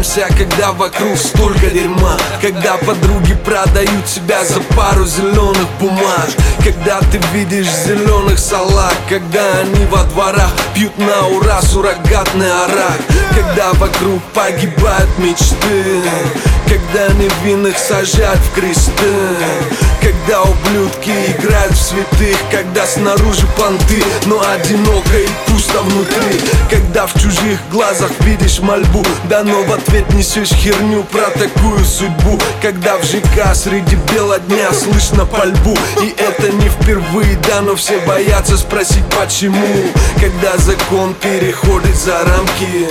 радуйся, когда вокруг столько дерьма. Когда подруги продают себя за пару зеленых бумаг Когда ты видишь зеленых салат Когда они во дворах пьют на ура суррогатный арак Когда вокруг погибают мечты Когда невинных сажают в кресты Когда ублюдки играют в святых Когда снаружи понты, но одиноко и пусто внутри Когда в чужих глазах видишь мольбу Да но в ответ несешь херню про такую судьбу Когда в ЖК среди бела дня слышно пальбу И это не впервые, да, но все боятся спросить почему Когда закон переходит за рамки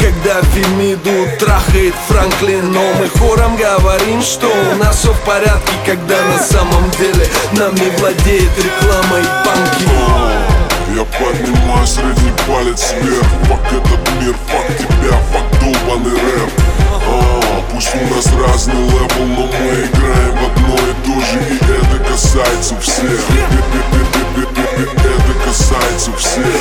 Когда Фемиду трахает Франклин Но мы хором говорим, что у нас все в порядке Когда на самом деле нами владеет реклама и банки. Я поднимаю средний палец вверх Fuck этот мир, fuck тебя, fuck долбаный рэп. А, Пусть у нас разный level, но мы играем в одно и то же И это касается всех. Это касается всех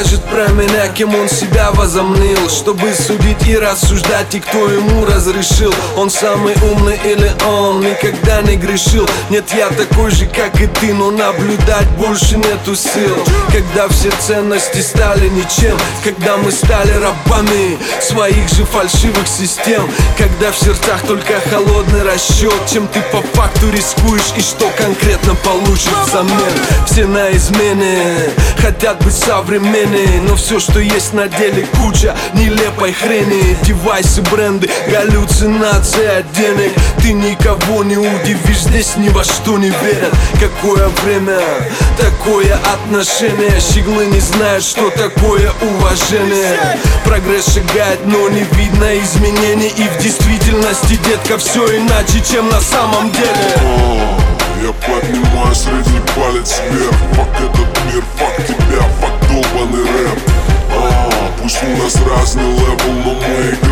скажет про меня, кем он себя возомнил. Чтобы судить и рассуждать, и кто ему разрешил. Он самый умный или он никогда не грешил? Нет, я такой же, как и ты, но наблюдать больше нету сил. Когда все ценности стали ничем Когда мы стали рабами своих же фальшивых систем. Когда в сердцах только холодный расчет Чем ты по факту рискуешь и что конкретно получишь взамен. Все на измене, хотят быть современные Но все, что есть на деле куча нелепой хрени. Девайсы, бренды, галлюцинация денег Ты никого не удивишь, здесь ни во что не верят. Какое время, такое отношение? Щеглы не знают, что такое уважение. Прогресс шагает, но не видно изменений. И в действительности, детка, все иначе, чем на самом деле. Я поднимаю средний палец вверх. Fuck этот мир, fuck тебя, fuck долбаный рэп. А, Пусть у нас разный level, но мы играем